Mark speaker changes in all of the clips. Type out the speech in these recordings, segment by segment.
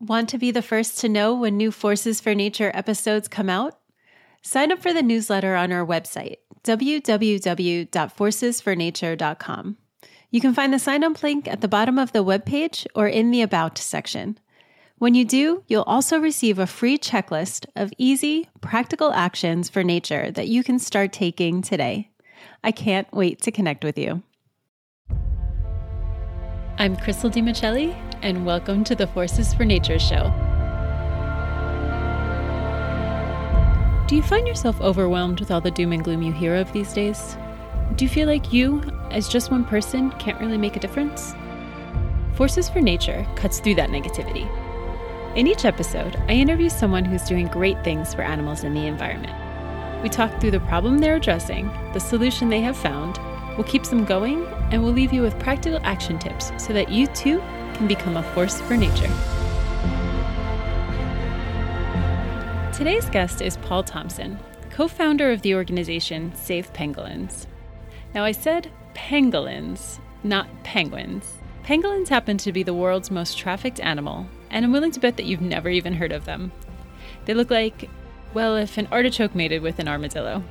Speaker 1: Want to be the first to know when new Forces for Nature episodes come out? Sign up for the newsletter on our website, www.forcesfornature.com. You can find the sign up link at the bottom of the webpage or in the About section. When you do, you'll also receive a free checklist of easy, practical actions for nature that you can start taking today. I can't wait to connect with you. I'm Crystal DiMichele, and welcome to the Forces for Nature show. Do you find yourself overwhelmed with all the doom and gloom you hear of these days? Do you feel like you, as just one person, can't really make a difference? Forces for Nature cuts through that negativity. In each episode, I interview someone who's doing great things for animals and the environment. We talk through the problem they're addressing, the solution they have found, what keeps them going, and we'll leave you with practical action tips so that you too can become a force for nature. Today's guest is Paul Thompson, co founder of the organization Save Pangolins. Now, I said pangolins, not penguins. Pangolins happen to be the world's most trafficked animal, and I'm willing to bet that you've never even heard of them. They look like, well, if an artichoke mated with an armadillo.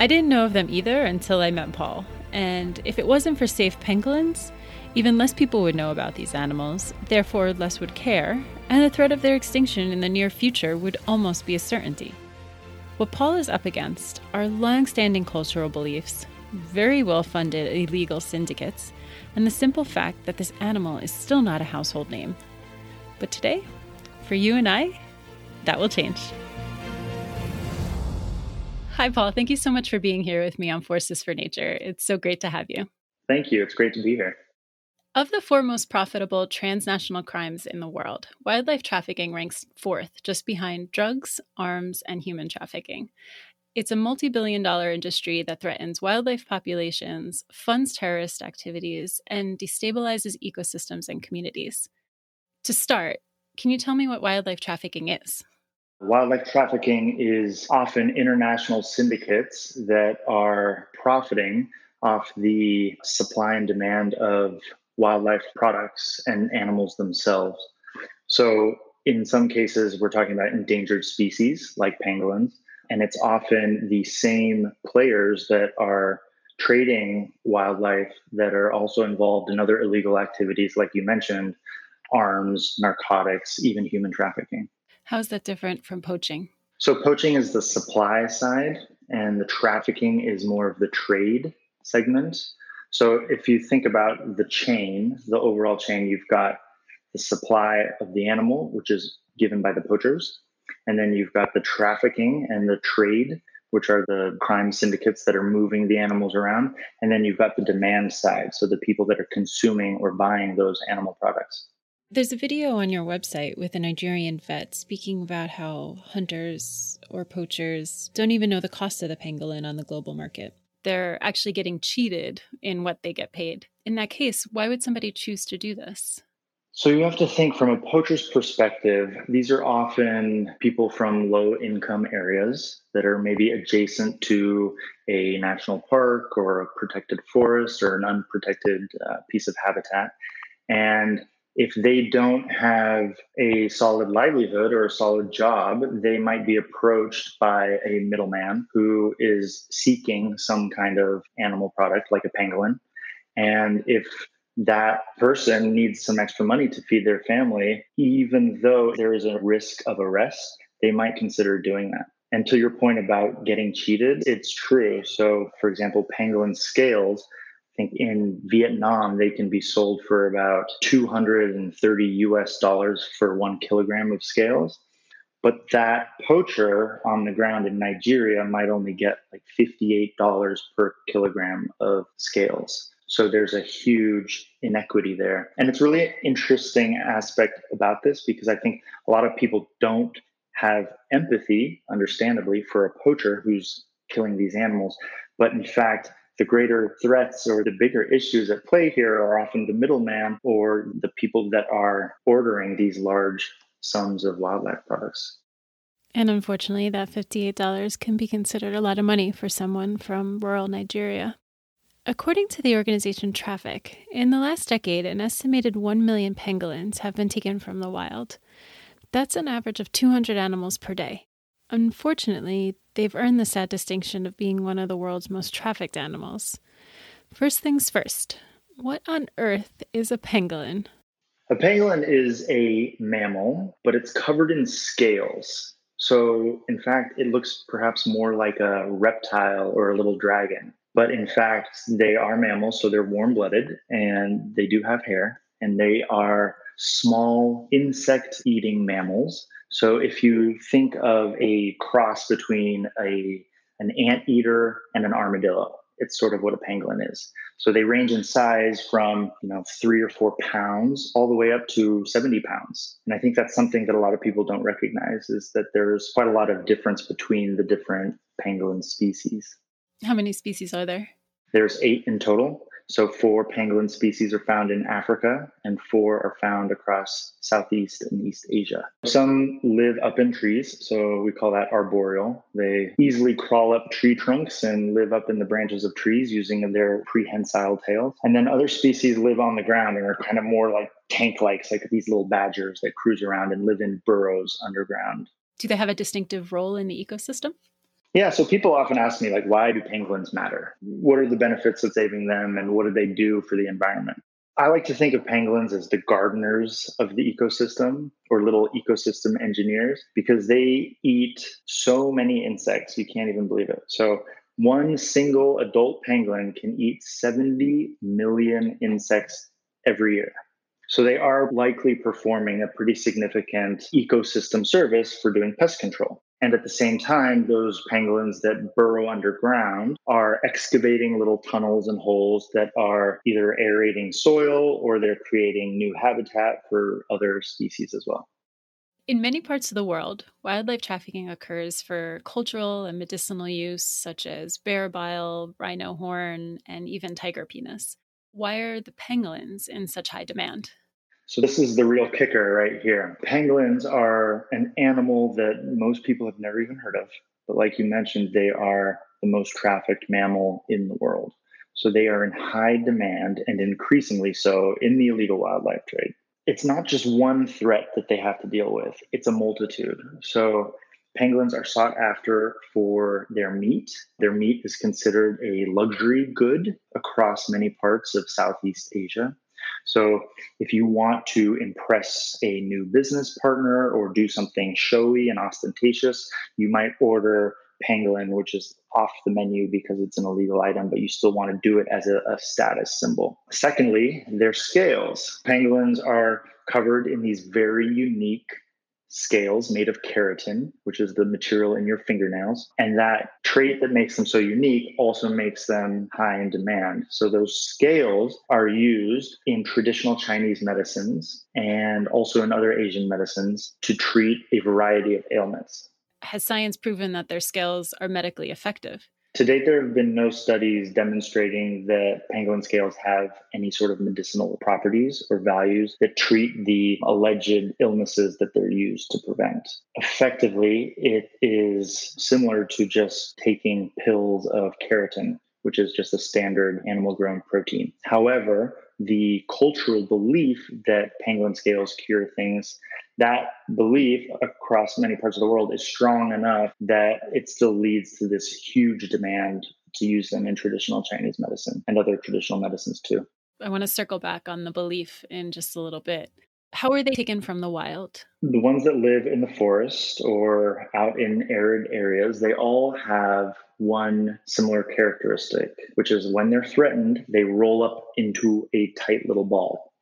Speaker 1: I didn't know of them either until I met Paul, and if it wasn't for Save Pangolins, even less people would know about these animals, therefore, less would care, and the threat of their extinction in the near future would almost be a certainty. What Paul is up against are long standing cultural beliefs, very well funded illegal syndicates, and the simple fact that this animal is still not a household name. But today, for you and I, that will change. Hi, Paul. Thank you so much for being here with me on Forces for Nature. It's so great to have you.
Speaker 2: Thank you. It's great to be here.
Speaker 1: Of the four most profitable transnational crimes in the world, wildlife trafficking ranks fourth, just behind drugs, arms, and human trafficking. It's a multi billion dollar industry that threatens wildlife populations, funds terrorist activities, and destabilizes ecosystems and communities. To start, can you tell me what wildlife trafficking is?
Speaker 2: Wildlife trafficking is often international syndicates that are profiting off the supply and demand of wildlife products and animals themselves. So, in some cases, we're talking about endangered species like pangolins, and it's often the same players that are trading wildlife that are also involved in other illegal activities, like you mentioned arms, narcotics, even human trafficking.
Speaker 1: How is that different from poaching?
Speaker 2: So, poaching is the supply side, and the trafficking is more of the trade segment. So, if you think about the chain, the overall chain, you've got the supply of the animal, which is given by the poachers, and then you've got the trafficking and the trade, which are the crime syndicates that are moving the animals around. And then you've got the demand side, so the people that are consuming or buying those animal products.
Speaker 1: There's a video on your website with a Nigerian vet speaking about how hunters or poachers don't even know the cost of the pangolin on the global market. They're actually getting cheated in what they get paid. In that case, why would somebody choose to do this?
Speaker 2: So you have to think from a poacher's perspective, these are often people from low income areas that are maybe adjacent to a national park or a protected forest or an unprotected uh, piece of habitat. And if they don't have a solid livelihood or a solid job, they might be approached by a middleman who is seeking some kind of animal product like a pangolin. And if that person needs some extra money to feed their family, even though there is a risk of arrest, they might consider doing that. And to your point about getting cheated, it's true. So, for example, pangolin scales I think in Vietnam, they can be sold for about 230 US dollars for one kilogram of scales. But that poacher on the ground in Nigeria might only get like $58 per kilogram of scales. So there's a huge inequity there. And it's really an interesting aspect about this because I think a lot of people don't have empathy, understandably, for a poacher who's killing these animals. But in fact, the greater threats or the bigger issues at play here are often the middleman or the people that are ordering these large sums of wildlife products.
Speaker 1: And unfortunately, that $58 can be considered a lot of money for someone from rural Nigeria. According to the organization Traffic, in the last decade, an estimated 1 million pangolins have been taken from the wild. That's an average of 200 animals per day. Unfortunately, they've earned the sad distinction of being one of the world's most trafficked animals. First things first, what on earth is a pangolin?
Speaker 2: A pangolin is a mammal, but it's covered in scales. So, in fact, it looks perhaps more like a reptile or a little dragon. But in fact, they are mammals, so they're warm blooded and they do have hair and they are small insect eating mammals. So if you think of a cross between a an anteater and an armadillo, it's sort of what a pangolin is. So they range in size from you know three or four pounds all the way up to 70 pounds. And I think that's something that a lot of people don't recognize is that there's quite a lot of difference between the different pangolin species.
Speaker 1: How many species are there?
Speaker 2: There's eight in total. So, four pangolin species are found in Africa, and four are found across Southeast and East Asia. Some live up in trees, so we call that arboreal. They easily crawl up tree trunks and live up in the branches of trees using their prehensile tails. And then other species live on the ground and are kind of more like tank like, like these little badgers that cruise around and live in burrows underground.
Speaker 1: Do they have a distinctive role in the ecosystem?
Speaker 2: Yeah, so people often ask me, like, why do pangolins matter? What are the benefits of saving them and what do they do for the environment? I like to think of pangolins as the gardeners of the ecosystem or little ecosystem engineers because they eat so many insects, you can't even believe it. So, one single adult pangolin can eat 70 million insects every year. So, they are likely performing a pretty significant ecosystem service for doing pest control. And at the same time, those pangolins that burrow underground are excavating little tunnels and holes that are either aerating soil or they're creating new habitat for other species as well.
Speaker 1: In many parts of the world, wildlife trafficking occurs for cultural and medicinal use, such as bear bile, rhino horn, and even tiger penis. Why are the pangolins in such high demand?
Speaker 2: So this is the real kicker right here. Pangolins are an animal that most people have never even heard of. But like you mentioned, they are the most trafficked mammal in the world. So they are in high demand and increasingly so in the illegal wildlife trade. It's not just one threat that they have to deal with, it's a multitude. So pangolins are sought after for their meat. Their meat is considered a luxury good across many parts of Southeast Asia. So if you want to impress a new business partner or do something showy and ostentatious, you might order pangolin, which is off the menu because it's an illegal item, but you still want to do it as a, a status symbol. Secondly, their scales. Pangolins are covered in these very unique scales made of keratin, which is the material in your fingernails. And that trait that makes them so unique also makes them high in demand. So those scales are used in traditional Chinese medicines and also in other Asian medicines to treat a variety of ailments.
Speaker 1: Has science proven that their scales are medically effective?
Speaker 2: To date, there have been no studies demonstrating that pangolin scales have any sort of medicinal properties or values that treat the alleged illnesses that they're used to prevent. Effectively, it is similar to just taking pills of keratin, which is just a standard animal grown protein. However, the cultural belief that pangolin scales cure things that belief across many parts of the world is strong enough that it still leads to this huge demand to use them in traditional Chinese medicine and other traditional medicines too.
Speaker 1: I want to circle back on the belief in just a little bit. How are they taken from the wild?
Speaker 2: The ones that live in the forest or out in arid areas, they all have one similar characteristic, which is when they're threatened, they roll up into a tight little ball.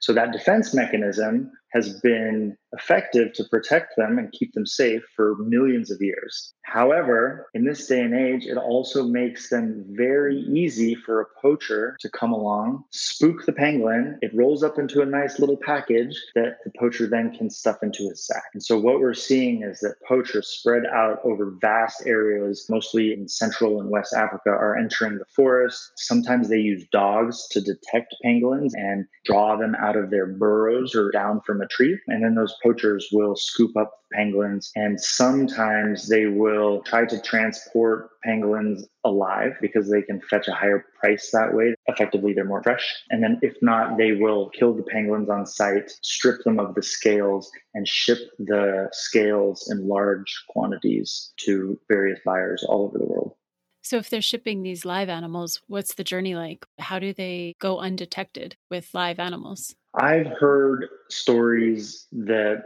Speaker 2: So that defense mechanism has been effective to protect them and keep them safe for millions of years. However, in this day and age, it also makes them very easy for a poacher to come along, spook the pangolin. It rolls up into a nice little package that the poacher then can stuff into his sack. And so what we're seeing is that poachers spread out over vast areas, mostly in Central and West Africa, are entering the forest. Sometimes they use dogs to detect pangolins and draw them out of their burrows or down from a tree. And then those poachers will scoop up pangolins and sometimes they will try to transport pangolins alive because they can fetch a higher price that way. Effectively, they're more fresh. And then if not, they will kill the pangolins on site, strip them of the scales, and ship the scales in large quantities to various buyers all over the world.
Speaker 1: So, if they're shipping these live animals, what's the journey like? How do they go undetected with live animals?
Speaker 2: I've heard stories that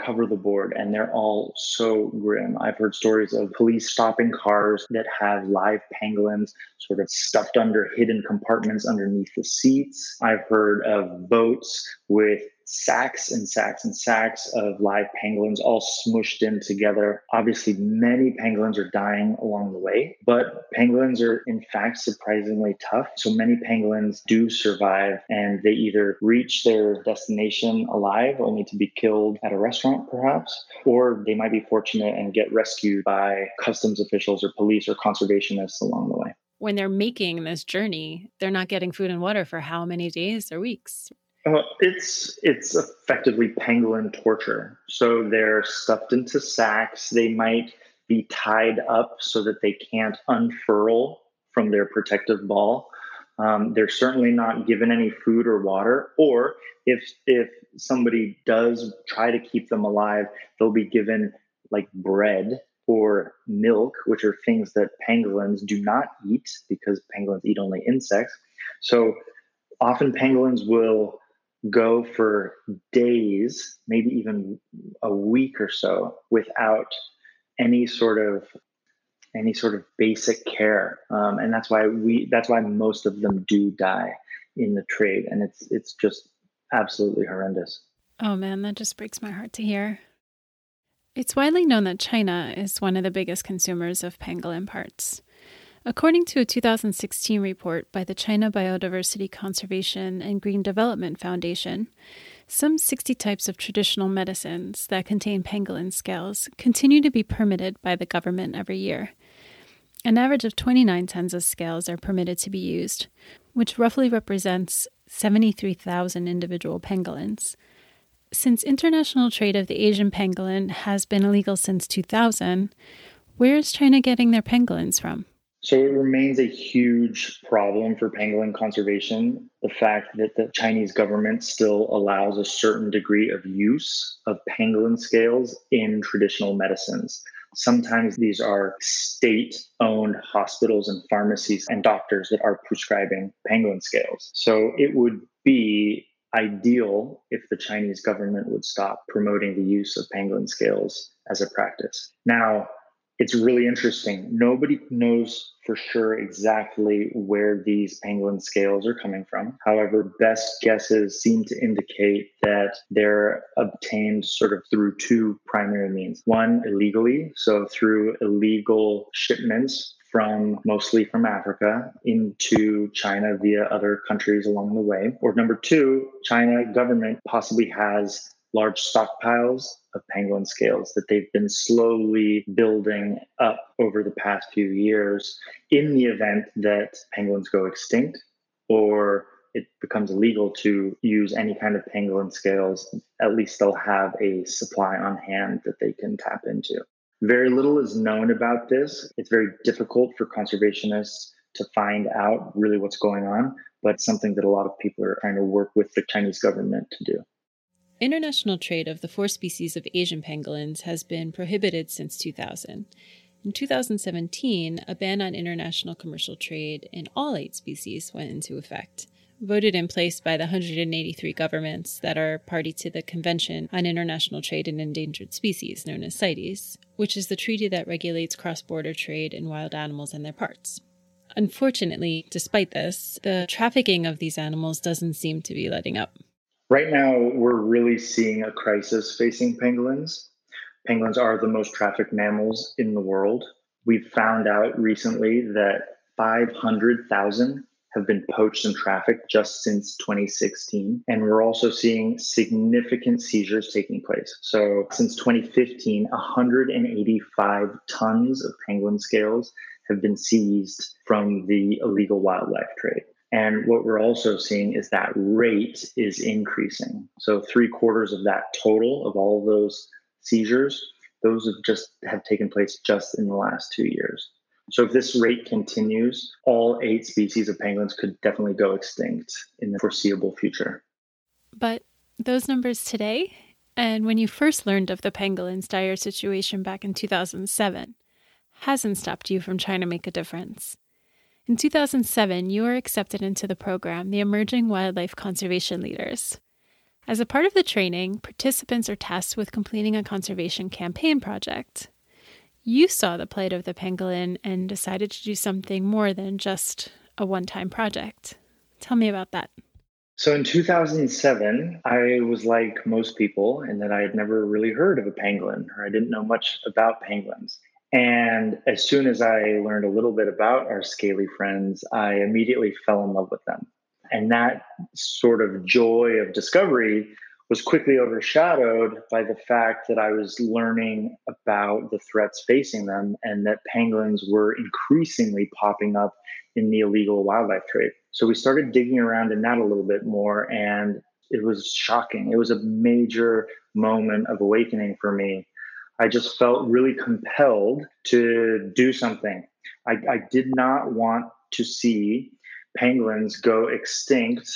Speaker 2: cover the board and they're all so grim. I've heard stories of police stopping cars that have live pangolins sort of stuffed under hidden compartments underneath the seats. I've heard of boats with sacks and sacks and sacks of live pangolins all smushed in together. Obviously, many pangolins are dying along the way, but pangolins are in fact surprisingly tough. So many pangolins do survive and they either reach their destination alive, only to be killed at a restaurant, perhaps, or they might be fortunate and get rescued by customs officials or police or conservationists along the way
Speaker 1: when they're making this journey, they're not getting food and water for how many days or weeks?
Speaker 2: Uh, it's it's effectively pangolin torture. So they're stuffed into sacks. They might be tied up so that they can't unfurl from their protective ball. Um, they're certainly not given any food or water. Or if if somebody does try to keep them alive, they'll be given like bread or milk, which are things that pangolins do not eat because pangolins eat only insects. So often pangolins will go for days, maybe even a week or so without any sort of any sort of basic care, um, and that's why we that's why most of them do die in the trade, and it's it's just absolutely horrendous.
Speaker 1: Oh man, that just breaks my heart to hear. It's widely known that China is one of the biggest consumers of pangolin parts. According to a 2016 report by the China Biodiversity Conservation and Green Development Foundation, some 60 types of traditional medicines that contain pangolin scales continue to be permitted by the government every year. An average of 29 tons of scales are permitted to be used, which roughly represents 73,000 individual pangolins. Since international trade of the Asian pangolin has been illegal since 2000, where is China getting their pangolins from?
Speaker 2: So it remains a huge problem for pangolin conservation. The fact that the Chinese government still allows a certain degree of use of pangolin scales in traditional medicines. Sometimes these are state owned hospitals and pharmacies and doctors that are prescribing pangolin scales. So it would be ideal if the Chinese government would stop promoting the use of pangolin scales as a practice. Now, it's really interesting. Nobody knows for sure exactly where these pangolin scales are coming from. However, best guesses seem to indicate that they're obtained sort of through two primary means. One, illegally, so through illegal shipments from mostly from Africa into China via other countries along the way. Or number two, China government possibly has large stockpiles of pangolin scales that they've been slowly building up over the past few years in the event that pangolins go extinct or it becomes illegal to use any kind of pangolin scales, at least they'll have a supply on hand that they can tap into. Very little is known about this. It's very difficult for conservationists to find out really what's going on, but something that a lot of people are trying to work with the Chinese government to do.
Speaker 1: International trade of the four species of Asian pangolins has been prohibited since 2000. In 2017, a ban on international commercial trade in all eight species went into effect voted in place by the 183 governments that are party to the Convention on International Trade in Endangered Species, known as CITES, which is the treaty that regulates cross border trade in wild animals and their parts. Unfortunately, despite this, the trafficking of these animals doesn't seem to be letting up.
Speaker 2: Right now, we're really seeing a crisis facing pangolins. Penguins are the most trafficked mammals in the world. We've found out recently that 500,000 have been poached and trafficked just since 2016. And we're also seeing significant seizures taking place. So since 2015, 185 tons of pangolin scales have been seized from the illegal wildlife trade. And what we're also seeing is that rate is increasing. So three quarters of that total of all of those seizures, those have just have taken place just in the last two years. So if this rate continues, all eight species of pangolins could definitely go extinct in the foreseeable future.
Speaker 1: But those numbers today, and when you first learned of the pangolin's dire situation back in 2007, hasn't stopped you from trying to make a difference. In 2007, you were accepted into the program, the Emerging Wildlife Conservation Leaders. As a part of the training, participants are tasked with completing a conservation campaign project. You saw the plight of the pangolin and decided to do something more than just a one time project. Tell me about that.
Speaker 2: So in 2007, I was like most people in that I had never really heard of a pangolin or I didn't know much about pangolins. And as soon as I learned a little bit about our scaly friends, I immediately fell in love with them. And that sort of joy of discovery was quickly overshadowed by the fact that I was learning about the threats facing them and that pangolins were increasingly popping up in the illegal wildlife trade. So we started digging around in that a little bit more, and it was shocking. It was a major moment of awakening for me I just felt really compelled to do something. I, I did not want to see pangolins go extinct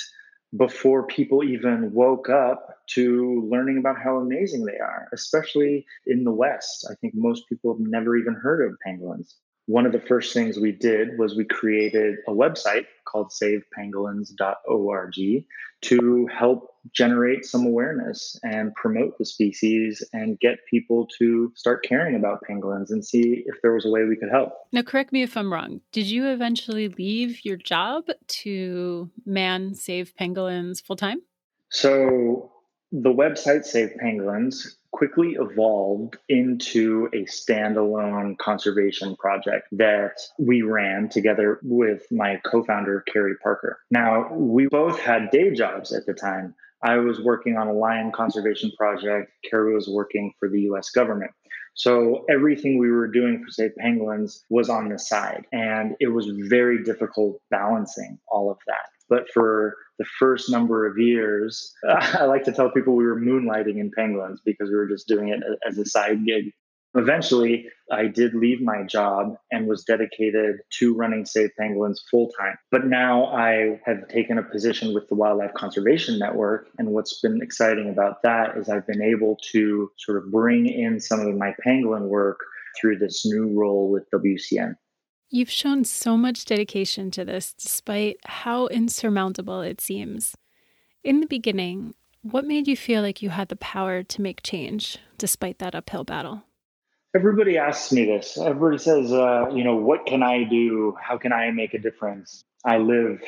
Speaker 2: before people even woke up to learning about how amazing they are, especially in the West. I think most people have never even heard of pangolins. One of the first things we did was we created a website called savepangolins.org to help generate some awareness and promote the species and get people to start caring about pangolins and see if there was a way we could help.
Speaker 1: Now, correct me if I'm wrong. Did you eventually leave your job to man Save Pangolins full time?
Speaker 2: So, the website Save Pangolins quickly evolved into a standalone conservation project that we ran together with my co founder, Carrie Parker. Now, we both had day jobs at the time. I was working on a lion conservation project, Carrie was working for the US government. So everything we were doing for Save Pangolins was on the side. And it was very difficult balancing all of that. But for the first number of years, I like to tell people we were moonlighting in Pangolins because we were just doing it as a side gig. Eventually, I did leave my job and was dedicated to running Save Pangolins full time. But now I have taken a position with the Wildlife Conservation Network. And what's been exciting about that is I've been able to sort of bring in some of my pangolin work through this new role with WCN.
Speaker 1: You've shown so much dedication to this despite how insurmountable it seems. In the beginning, what made you feel like you had the power to make change despite that uphill battle?
Speaker 2: Everybody asks me this. Everybody says, uh, you know, what can I do? How can I make a difference? I live,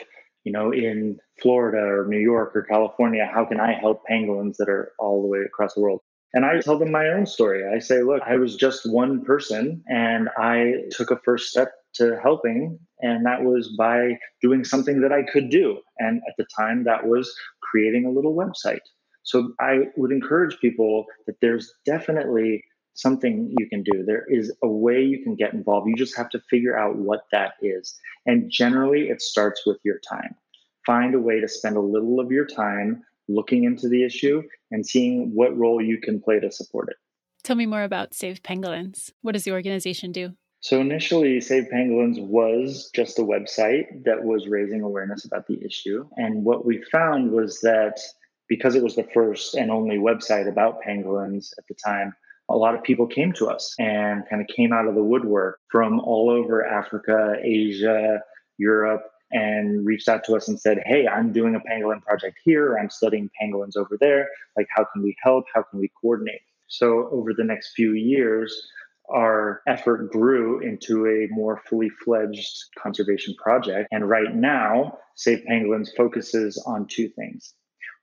Speaker 2: you know, in Florida or New York or California. How can I help pangolins that are all the way across the world? And I tell them my own story. I say, look, I was just one person and I took a first step to helping. And that was by doing something that I could do. And at the time, that was creating a little website. So I would encourage people that there's definitely something you can do. There is a way you can get involved. You just have to figure out what that is. And generally, it starts with your time. Find a way to spend a little of your time looking into the issue and seeing what role you can play to support it.
Speaker 1: Tell me more about Save Pangolins. What does the organization do?
Speaker 2: So initially, Save Pangolins was just a website that was raising awareness about the issue. And what we found was that because it was the first and only website about pangolins at the time, a lot of people came to us and kind of came out of the woodwork from all over Africa, Asia, Europe, and reached out to us and said, Hey, I'm doing a pangolin project here. I'm studying pangolins over there. Like, how can we help? How can we coordinate? So, over the next few years, our effort grew into a more fully fledged conservation project. And right now, Save Pangolins focuses on two things.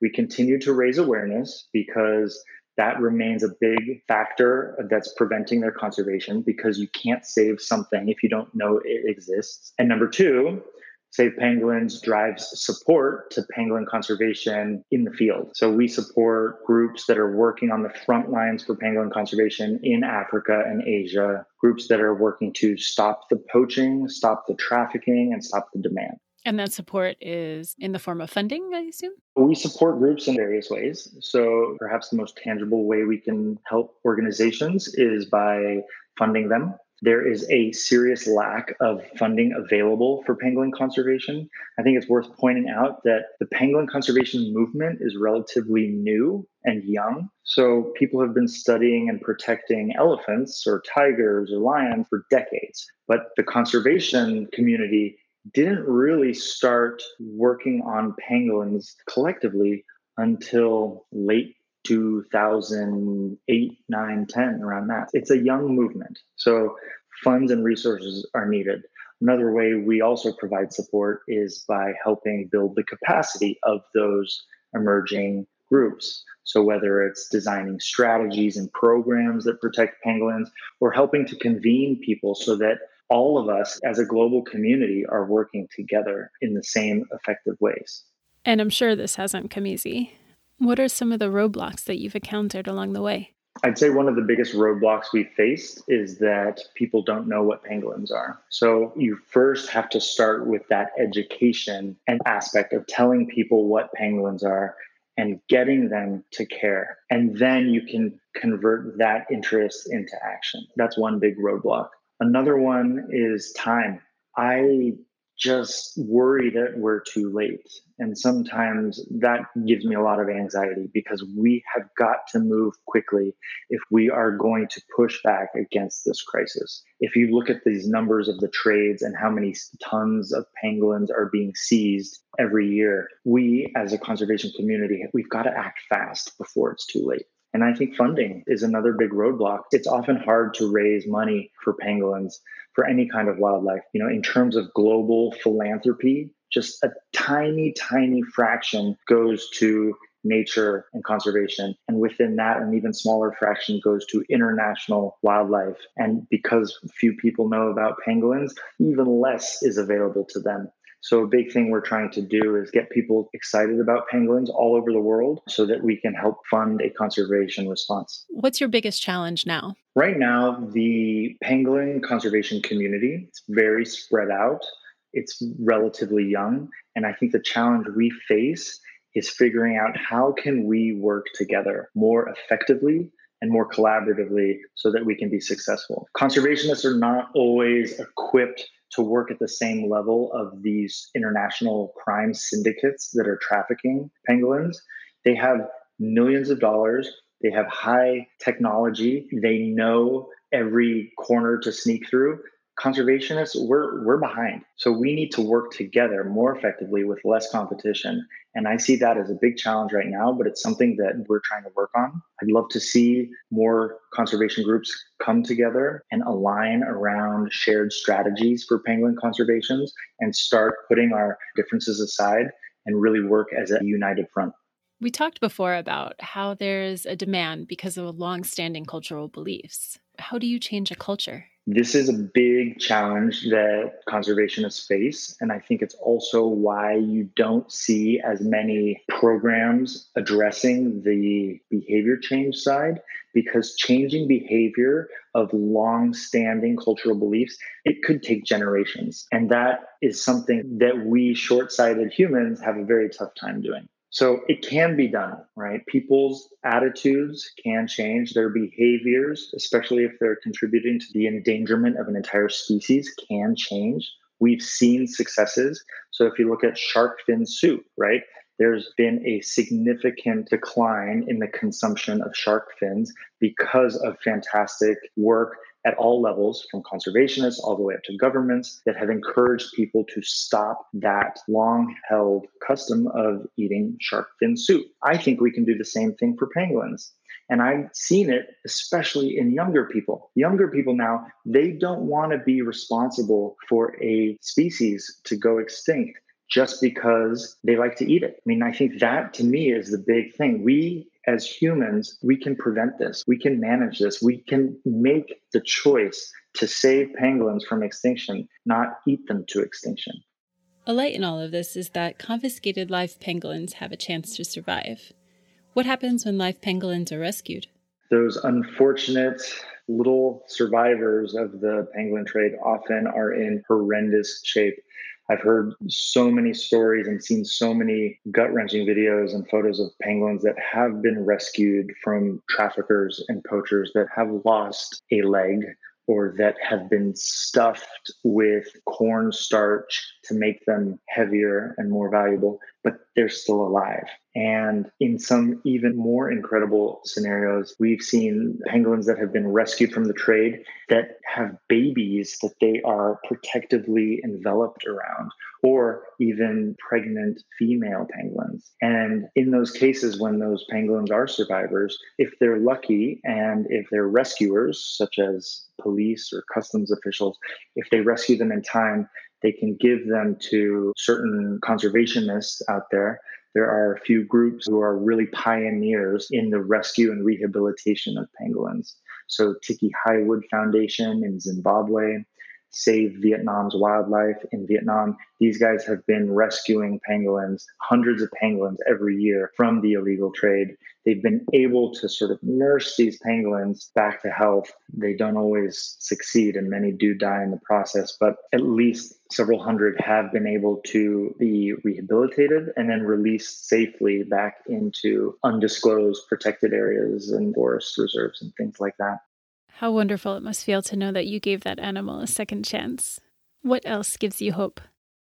Speaker 2: We continue to raise awareness because that remains a big factor that's preventing their conservation because you can't save something if you don't know it exists. And number two, Save Pangolins drives support to pangolin conservation in the field. So we support groups that are working on the front lines for pangolin conservation in Africa and Asia, groups that are working to stop the poaching, stop the trafficking, and stop the demand.
Speaker 1: And that support is in the form of funding, I assume?
Speaker 2: We support groups in various ways. So perhaps the most tangible way we can help organizations is by funding them there is a serious lack of funding available for pangolin conservation. I think it's worth pointing out that the pangolin conservation movement is relatively new and young. So people have been studying and protecting elephants or tigers or lions for decades. But the conservation community didn't really start working on pangolins collectively until late 2008, 9, 10, around that. It's a young movement. So funds and resources are needed. Another way we also provide support is by helping build the capacity of those emerging groups. So, whether it's designing strategies and programs that protect pangolins or helping to convene people so that all of us as a global community are working together in the same effective ways.
Speaker 1: And I'm sure this hasn't come easy. What are some of the roadblocks that you've encountered along the way?
Speaker 2: I'd say one of the biggest roadblocks we faced is that people don't know what pangolins are. So you first have to start with that education and aspect of telling people what pangolins are and getting them to care. And then you can convert that interest into action. That's one big roadblock. Another one is time. I just worry that we're too late. And sometimes that gives me a lot of anxiety because we have got to move quickly if we are going to push back against this crisis. If you look at these numbers of the trades and how many tons of pangolins are being seized every year, we as a conservation community, we've got to act fast before it's too late. And I think funding is another big roadblock. It's often hard to raise money for pangolins for any kind of wildlife. You know, in terms of global philanthropy, just a tiny, tiny fraction goes to nature and conservation. And within that, an even smaller fraction goes to international wildlife. And because few people know about pangolins, even less is available to them. So, a big thing we're trying to do is get people excited about pangolins all over the world so that we can help fund a conservation response.
Speaker 1: What's your biggest challenge now?
Speaker 2: Right now, the pangolin conservation community is very spread out. It's relatively young. And I think the challenge we face is figuring out how can we work together more effectively and more collaboratively so that we can be successful. Conservationists are not always equipped to work at the same level of these international crime syndicates that are trafficking pangolins. They have millions of dollars, they have high technology, they know every corner to sneak through conservationists we're we're behind. So we need to work together more effectively with less competition. And i see that as a big challenge right now but it's something that we're trying to work on. I'd love to see more conservation groups come together and align around shared strategies for pangolin conservations and start putting our differences aside and really work as a united front.
Speaker 1: We talked before about how there's a demand because of long-standing cultural beliefs. How do you change a culture
Speaker 2: this is a big challenge that conservationists face. And I think it's also why you don't see as many programs addressing the behavior change side, because changing behavior of long standing cultural beliefs, it could take generations. And that is something that we short sighted humans have a very tough time doing. So it can be done, right? People's attitudes can change, their behaviors, especially if they're contributing to the endangerment of an entire species, can change. We've seen successes. So if you look at shark fin soup, right? There's been a significant decline in the consumption of shark fins because of fantastic work at all levels, from conservationists all the way up to governments, that have encouraged people to stop that long held custom of eating shark fin soup. I think we can do the same thing for pangolins. And I've seen it, especially in younger people. Younger people now, they don't want to be responsible for a species to go extinct just because they like to eat it. I mean, I think that to me is the big thing. We as humans, we can prevent this. We can manage this. We can make the choice to save pangolins from extinction, not eat them to extinction.
Speaker 1: A light in all of this is that confiscated live pangolins have a chance to survive. What happens when live pangolins are rescued?
Speaker 2: Those unfortunate little survivors of the pangolin trade often are in horrendous shape. I've heard so many stories and seen so many gut wrenching videos and photos of pangolins that have been rescued from traffickers and poachers that have lost a leg or that have been stuffed with cornstarch to make them heavier and more valuable, but they're still alive. And in some even more incredible scenarios, we've seen pangolins that have been rescued from the trade that have babies that they are protectively enveloped around, or even pregnant female pangolins. And in those cases, when those pangolins are survivors, if they're lucky and if they're rescuers, such as police or customs officials, if they rescue them in time, they can give them to certain conservationists out there. There are a few groups who are really pioneers in the rescue and rehabilitation of pangolins. So, Tikki Hywood Foundation in Zimbabwe, Save Vietnam's Wildlife in Vietnam. These guys have been rescuing pangolins, hundreds of pangolins every year from the illegal trade. They've been able to sort of nurse these pangolins back to health. They don't always succeed, and many do die in the process, but at least several hundred have been able to be rehabilitated and then released safely back into undisclosed protected areas and forest reserves and things like that.
Speaker 1: How wonderful it must feel to know that you gave that animal a second chance. What else gives you hope?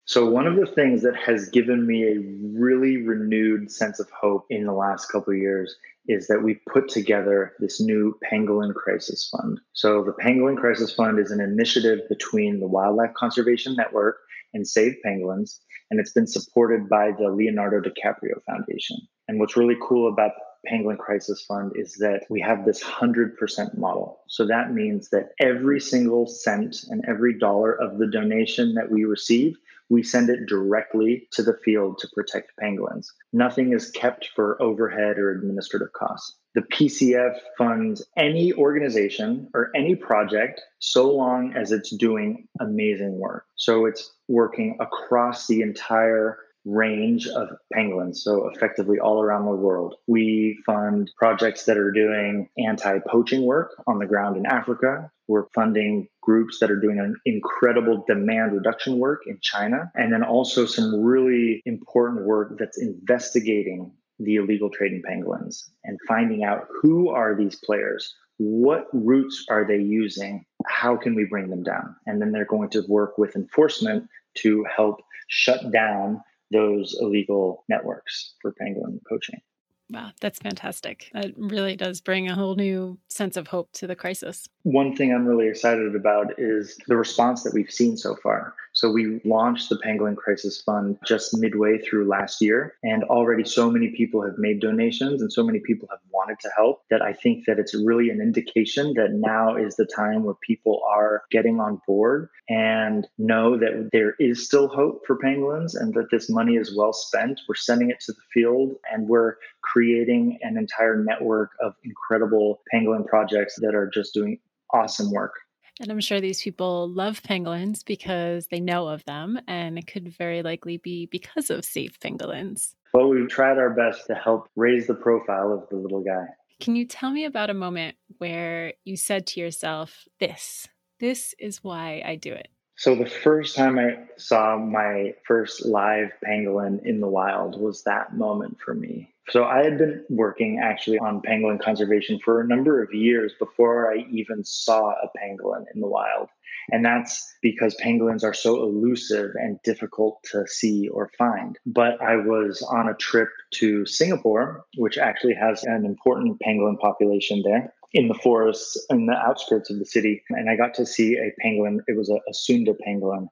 Speaker 2: So, one of the things that has given me a really renewed sense of hope in the last couple of years is that we put together this new Pangolin Crisis Fund. So, the Pangolin Crisis Fund is an initiative between the Wildlife Conservation Network and Save Pangolins, and it's been supported by the Leonardo DiCaprio Foundation. And what's really cool about Pangolin Crisis Fund is that we have this 100% model. So that means that every single cent and every dollar of the donation that we receive, we send it directly to the field to protect pangolins. Nothing is kept for overhead or administrative costs. The PCF funds any organization or any project so long as it's doing amazing work. So it's working across the entire range of pangolins, so effectively all around the world. We fund projects that are doing anti poaching work on the ground in Africa. We're funding groups that are doing an incredible demand reduction work in China, and then also some really important work that's investigating the illegal trade in pangolins and finding out who are these players what routes are they using how can we bring them down and then they're going to work with enforcement to help shut down those illegal networks for pangolin poaching.
Speaker 1: Wow, that's fantastic. That really does bring a whole new sense of hope to the crisis.
Speaker 2: One thing I'm really excited about is the response that we've seen so far. So we launched the Pangolin Crisis Fund just midway through last year, and already so many people have made donations and so many people have wanted to help that I think that it's really an indication that now is the time where people are getting on board and know that there is still hope for pangolins and that this money is well spent. We're sending it to the field and we're creating an entire network of incredible pangolin projects that are just doing awesome work.
Speaker 1: And I'm sure these people love pangolins because they know of them, and it could very likely be because of Save Pangolins.
Speaker 2: Well, we've tried our best to help raise the profile of the little guy.
Speaker 1: Can you tell me about a moment where you said to yourself, This, this is why I do it?
Speaker 2: So, the first time I saw my first live pangolin in the wild was that moment for me. So I had been working actually on pangolin conservation for a number of years before I even saw a pangolin in the wild. And that's because pangolins are so elusive and difficult to see or find. But I was on a trip to Singapore, which actually has an important pangolin population there in the forests in the outskirts of the city. And I got to see a pangolin. It was a, a Sunda pangolin.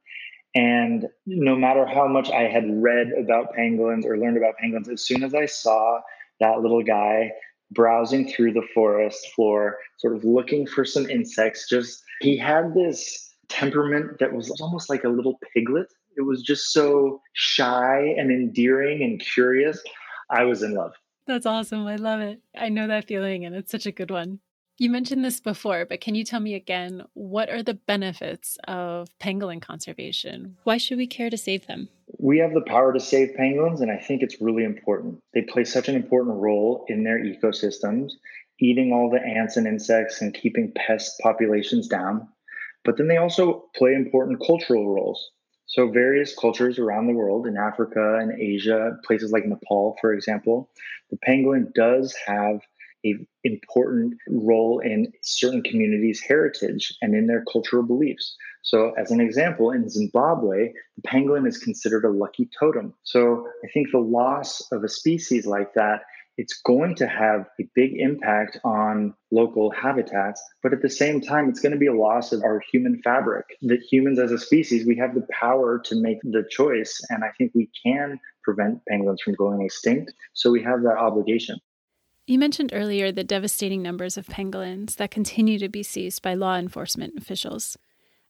Speaker 2: And no matter how much I had read about pangolins or learned about pangolins, as soon as I saw that little guy browsing through the forest floor, sort of looking for some insects, just he had this temperament that was almost like a little piglet. It was just so shy and endearing and curious. I was in love.
Speaker 1: That's awesome. I love it. I know that feeling, and it's such a good one. You mentioned this before, but can you tell me again what are the benefits of pangolin conservation? Why should we care to save them?
Speaker 2: We have the power to save pangolins, and I think it's really important. They play such an important role in their ecosystems, eating all the ants and insects and keeping pest populations down. But then they also play important cultural roles. So, various cultures around the world, in Africa and Asia, places like Nepal, for example, the pangolin does have an important role in certain communities' heritage and in their cultural beliefs. So, as an example, in Zimbabwe, the pangolin is considered a lucky totem. So, I think the loss of a species like that it's going to have a big impact on local habitats, but at the same time, it's going to be a loss of our human fabric. That humans as a species, we have the power to make the choice. And I think we can prevent pangolins from going extinct. So we have that obligation.
Speaker 1: You mentioned earlier the devastating numbers of pangolins that continue to be seized by law enforcement officials.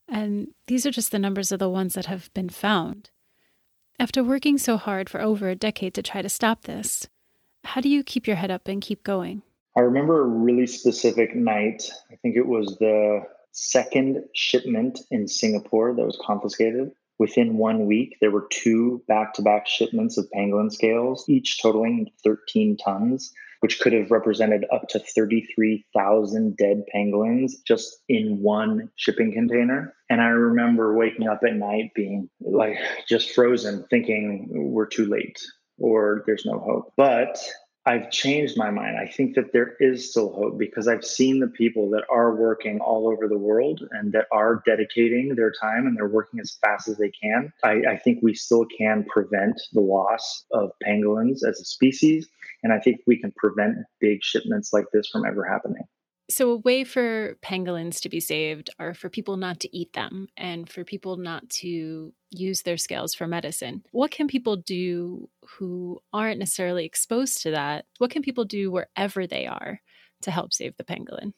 Speaker 1: And these are just the numbers of the ones that have been found. After working so hard for over a decade to try to stop this, how do you keep your head up and keep going?
Speaker 2: I remember a really specific night. I think it was the second shipment in Singapore that was confiscated. Within one week, there were two back to back shipments of pangolin scales, each totaling 13 tons, which could have represented up to 33,000 dead pangolins just in one shipping container. And I remember waking up at night being like just frozen, thinking we're too late or there's no hope. But I've changed my mind. I think that there is still hope because I've seen the people that are working all over the world and that are dedicating their time and they're working as fast as they can. I, I think we still can prevent the loss of pangolins as a species. And I think we can prevent big shipments like this from ever happening.
Speaker 1: So, a way for pangolins to be saved are for people not to eat them and for people not to use their scales for medicine. What can people do who aren't necessarily exposed to that? What can people do wherever they are to help save the pangolin?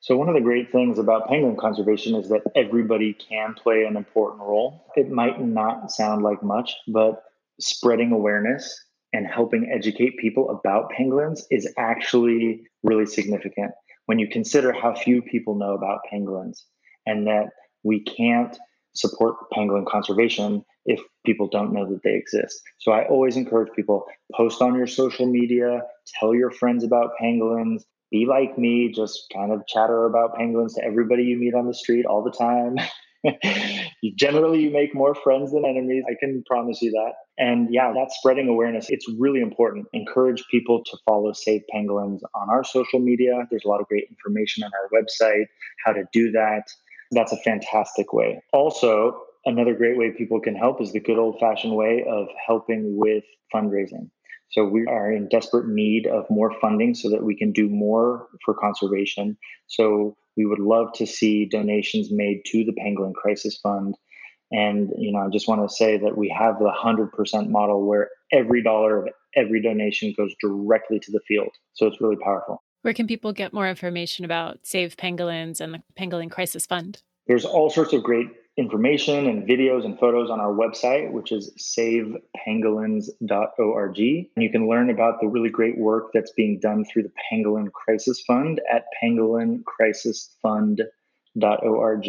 Speaker 2: So, one of the great things about pangolin conservation is that everybody can play an important role. It might not sound like much, but spreading awareness and helping educate people about pangolins is actually really significant when you consider how few people know about pangolins and that we can't support pangolin conservation if people don't know that they exist. So I always encourage people post on your social media, tell your friends about pangolins, be like me, just kind of chatter about pangolins to everybody you meet on the street all the time. generally you make more friends than enemies. I can promise you that. And yeah, that's spreading awareness, it's really important. Encourage people to follow Save Pangolins on our social media. There's a lot of great information on our website, how to do that. That's a fantastic way. Also, another great way people can help is the good old fashioned way of helping with fundraising. So we are in desperate need of more funding so that we can do more for conservation. So we would love to see donations made to the Pangolin Crisis Fund. And you know, I just want to say that we have the hundred percent model where every dollar of every donation goes directly to the field. So it's really powerful.
Speaker 1: Where can people get more information about Save Pangolins and the Pangolin Crisis Fund?
Speaker 2: There's all sorts of great information and videos and photos on our website, which is savepangolins.org. And you can learn about the really great work that's being done through the Pangolin Crisis Fund at pangolincrisisfund.org.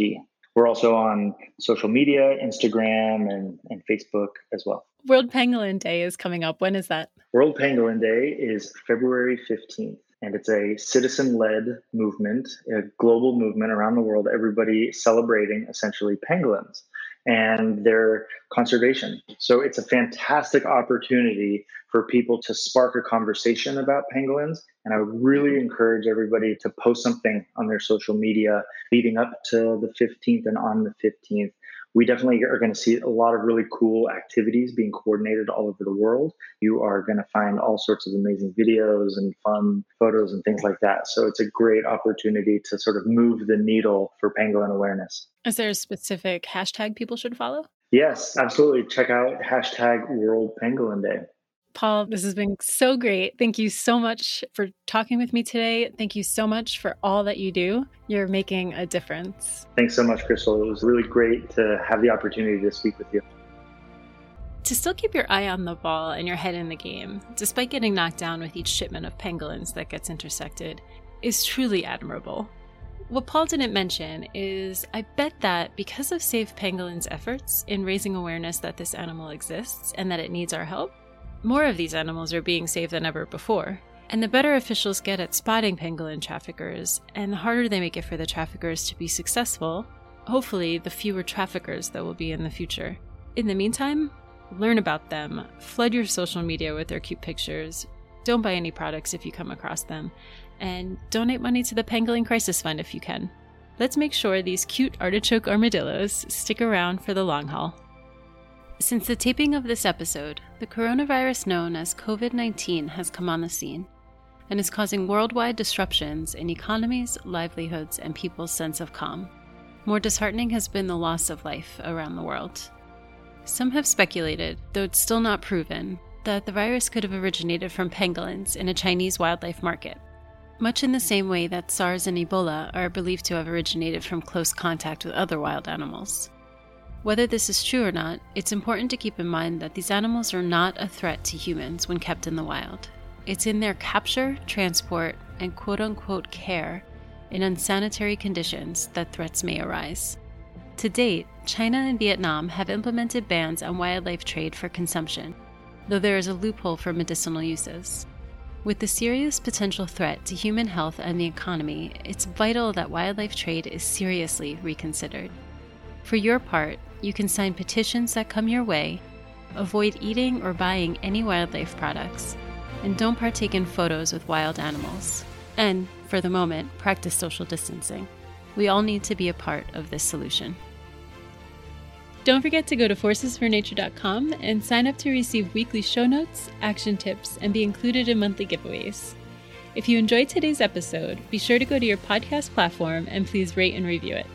Speaker 2: We're also on social media, Instagram and, and Facebook as well.
Speaker 1: World Pangolin Day is coming up. When is that?
Speaker 2: World Pangolin Day is February 15th and it's a citizen led movement, a global movement around the world, everybody celebrating essentially pangolins and their conservation. So it's a fantastic opportunity for people to spark a conversation about pangolins. And I would really encourage everybody to post something on their social media leading up to the 15th and on the 15th we definitely are going to see a lot of really cool activities being coordinated all over the world. You are going to find all sorts of amazing videos and fun photos and things like that. So it's a great opportunity to sort of move the needle for pangolin awareness.
Speaker 1: Is there a specific hashtag people should follow?
Speaker 2: Yes, absolutely. Check out hashtag World Pangolin Day.
Speaker 1: Paul, this has been so great. Thank you so much for talking with me today. Thank you so much for all that you do. You're making a difference.
Speaker 2: Thanks so much, Crystal. It was really great to have the opportunity to speak with you.
Speaker 1: To still keep your eye on the ball and your head in the game, despite getting knocked down with each shipment of pangolins that gets intersected, is truly admirable. What Paul didn't mention is I bet that because of Save Pangolin's efforts in raising awareness that this animal exists and that it needs our help, more of these animals are being saved than ever before. And the better officials get at spotting pangolin traffickers, and the harder they make it for the traffickers to be successful, hopefully, the fewer traffickers there will be in the future. In the meantime, learn about them, flood your social media with their cute pictures, don't buy any products if you come across them, and donate money to the Pangolin Crisis Fund if you can. Let's make sure these cute artichoke armadillos stick around for the long haul. Since the taping of this episode, the coronavirus known as COVID 19 has come on the scene and is causing worldwide disruptions in economies, livelihoods, and people's sense of calm. More disheartening has been the loss of life around the world. Some have speculated, though it's still not proven, that the virus could have originated from pangolins in a Chinese wildlife market, much in the same way that SARS and Ebola are believed to have originated from close contact with other wild animals. Whether this is true or not, it's important to keep in mind that these animals are not a threat to humans when kept in the wild. It's in their capture, transport, and quote unquote care in unsanitary conditions that threats may arise. To date, China and Vietnam have implemented bans on wildlife trade for consumption, though there is a loophole for medicinal uses. With the serious potential threat to human health and the economy, it's vital that wildlife trade is seriously reconsidered. For your part, you can sign petitions that come your way, avoid eating or buying any wildlife products, and don't partake in photos with wild animals. And, for the moment, practice social distancing. We all need to be a part of this solution. Don't forget to go to forcesfornature.com and sign up to receive weekly show notes, action tips, and be included in monthly giveaways. If you enjoyed today's episode, be sure to go to your podcast platform and please rate and review it.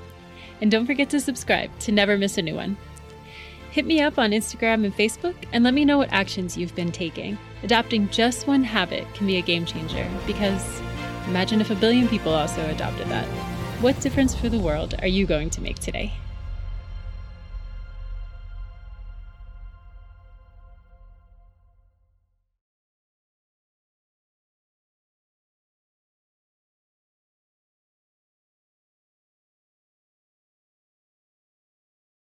Speaker 1: And don't forget to subscribe to never miss a new one. Hit me up on Instagram and Facebook and let me know what actions you've been taking. Adopting just one habit can be a game changer because imagine if a billion people also adopted that. What difference for the world are you going to make today?